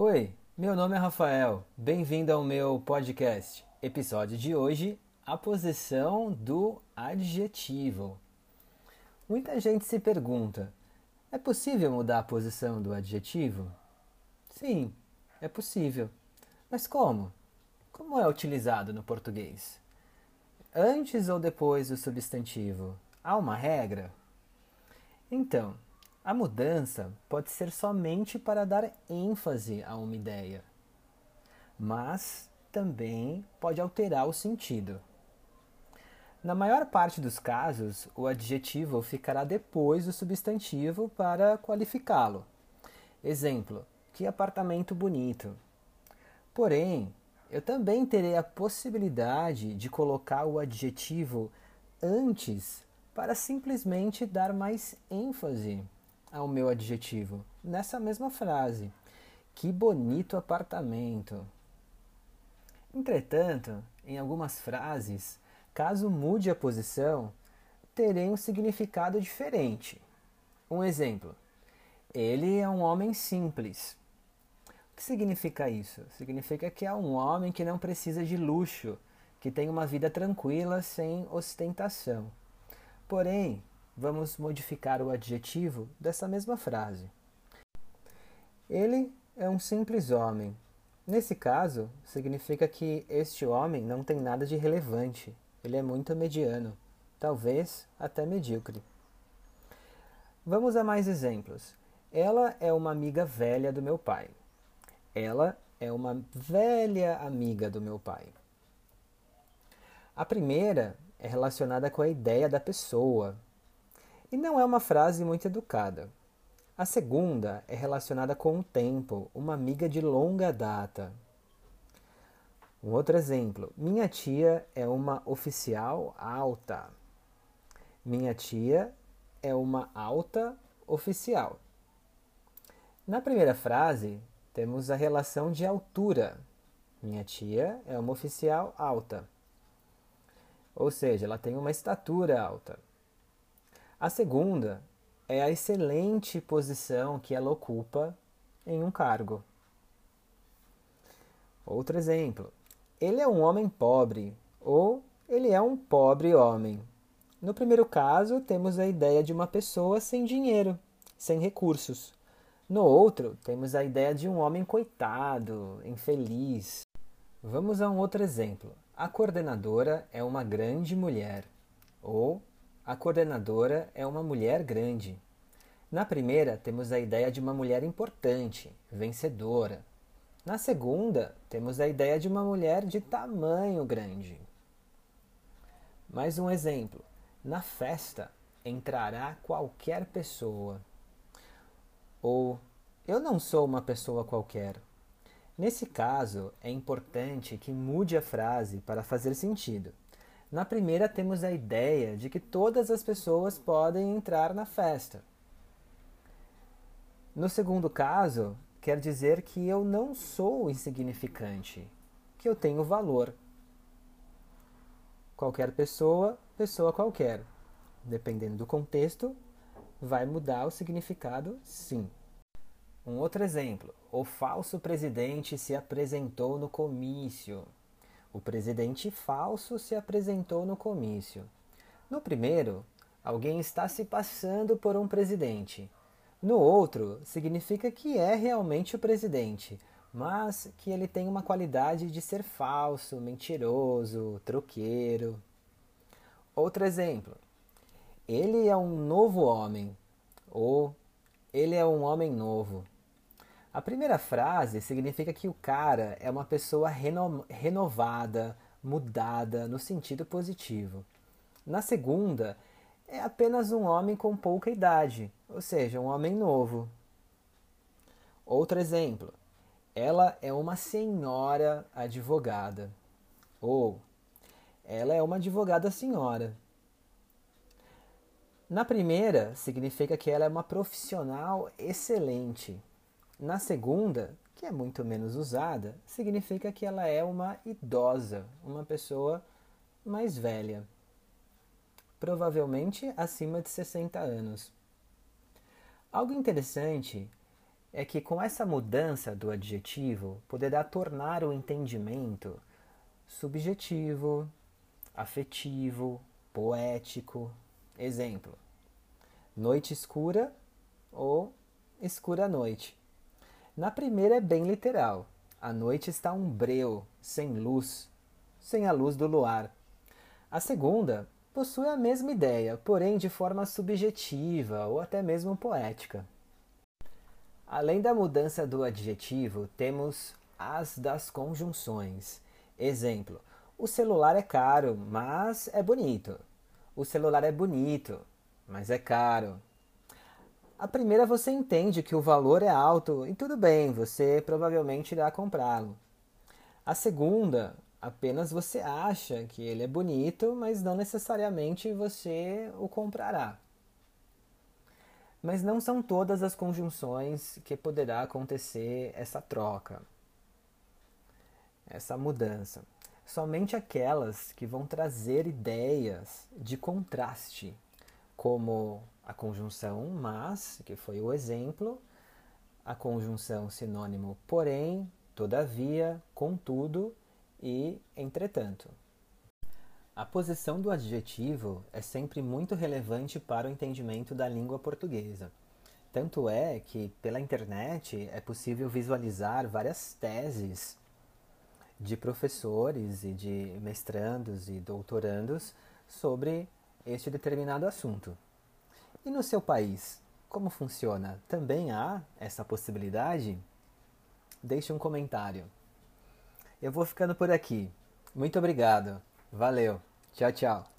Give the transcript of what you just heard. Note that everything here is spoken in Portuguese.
Oi, meu nome é Rafael. Bem-vindo ao meu podcast. Episódio de hoje: a posição do adjetivo. Muita gente se pergunta: é possível mudar a posição do adjetivo? Sim, é possível. Mas como? Como é utilizado no português? Antes ou depois do substantivo? Há uma regra? Então, a mudança pode ser somente para dar ênfase a uma ideia, mas também pode alterar o sentido. Na maior parte dos casos, o adjetivo ficará depois do substantivo para qualificá-lo. Exemplo: que apartamento bonito. Porém, eu também terei a possibilidade de colocar o adjetivo antes para simplesmente dar mais ênfase ao meu adjetivo nessa mesma frase. Que bonito apartamento. Entretanto, em algumas frases, caso mude a posição, terei um significado diferente. Um exemplo: ele é um homem simples. O que significa isso? Significa que é um homem que não precisa de luxo, que tem uma vida tranquila sem ostentação. Porém, vamos modificar o adjetivo dessa mesma frase. Ele é um simples homem. Nesse caso, significa que este homem não tem nada de relevante. Ele é muito mediano, talvez até medíocre. Vamos a mais exemplos. Ela é uma amiga velha do meu pai. Ela é uma velha amiga do meu pai. A primeira é relacionada com a ideia da pessoa e não é uma frase muito educada. A segunda é relacionada com o tempo, uma amiga de longa data. Um outro exemplo: minha tia é uma oficial alta. Minha tia é uma alta oficial. Na primeira frase, temos a relação de altura. Minha tia é uma oficial alta. Ou seja, ela tem uma estatura alta. A segunda é a excelente posição que ela ocupa em um cargo. Outro exemplo: ele é um homem pobre ou ele é um pobre homem. No primeiro caso, temos a ideia de uma pessoa sem dinheiro, sem recursos. No outro, temos a ideia de um homem coitado, infeliz. Vamos a um outro exemplo. A coordenadora é uma grande mulher. Ou a coordenadora é uma mulher grande. Na primeira, temos a ideia de uma mulher importante, vencedora. Na segunda, temos a ideia de uma mulher de tamanho grande. Mais um exemplo. Na festa entrará qualquer pessoa. Ou eu não sou uma pessoa qualquer. Nesse caso, é importante que mude a frase para fazer sentido. Na primeira, temos a ideia de que todas as pessoas podem entrar na festa. No segundo caso, quer dizer que eu não sou insignificante, que eu tenho valor. Qualquer pessoa, pessoa qualquer. Dependendo do contexto, vai mudar o significado, sim. Um outro exemplo: o falso presidente se apresentou no comício. O presidente falso se apresentou no comício. No primeiro, alguém está se passando por um presidente. No outro, significa que é realmente o presidente, mas que ele tem uma qualidade de ser falso, mentiroso, troqueiro. Outro exemplo: ele é um novo homem, ou ele é um homem novo. A primeira frase significa que o cara é uma pessoa reno renovada, mudada no sentido positivo. Na segunda, é apenas um homem com pouca idade, ou seja, um homem novo. Outro exemplo: ela é uma senhora advogada. Ou ela é uma advogada senhora. Na primeira, significa que ela é uma profissional excelente. Na segunda, que é muito menos usada, significa que ela é uma idosa, uma pessoa mais velha, provavelmente acima de 60 anos. Algo interessante é que com essa mudança do adjetivo poderá tornar o entendimento subjetivo, afetivo, poético. Exemplo: noite escura ou escura noite. Na primeira é bem literal. A noite está um breu, sem luz, sem a luz do luar. A segunda possui a mesma ideia, porém de forma subjetiva ou até mesmo poética. Além da mudança do adjetivo, temos as das conjunções. Exemplo: o celular é caro, mas é bonito. O celular é bonito, mas é caro. A primeira você entende que o valor é alto e tudo bem, você provavelmente irá comprá-lo. A segunda, apenas você acha que ele é bonito, mas não necessariamente você o comprará. Mas não são todas as conjunções que poderá acontecer essa troca, essa mudança. Somente aquelas que vão trazer ideias de contraste, como a conjunção mas, que foi o exemplo, a conjunção sinônimo porém, todavia, contudo e entretanto. A posição do adjetivo é sempre muito relevante para o entendimento da língua portuguesa. Tanto é que, pela internet, é possível visualizar várias teses de professores e de mestrandos e doutorandos sobre este determinado assunto. E no seu país, como funciona? Também há essa possibilidade? Deixe um comentário. Eu vou ficando por aqui. Muito obrigado. Valeu. Tchau, tchau.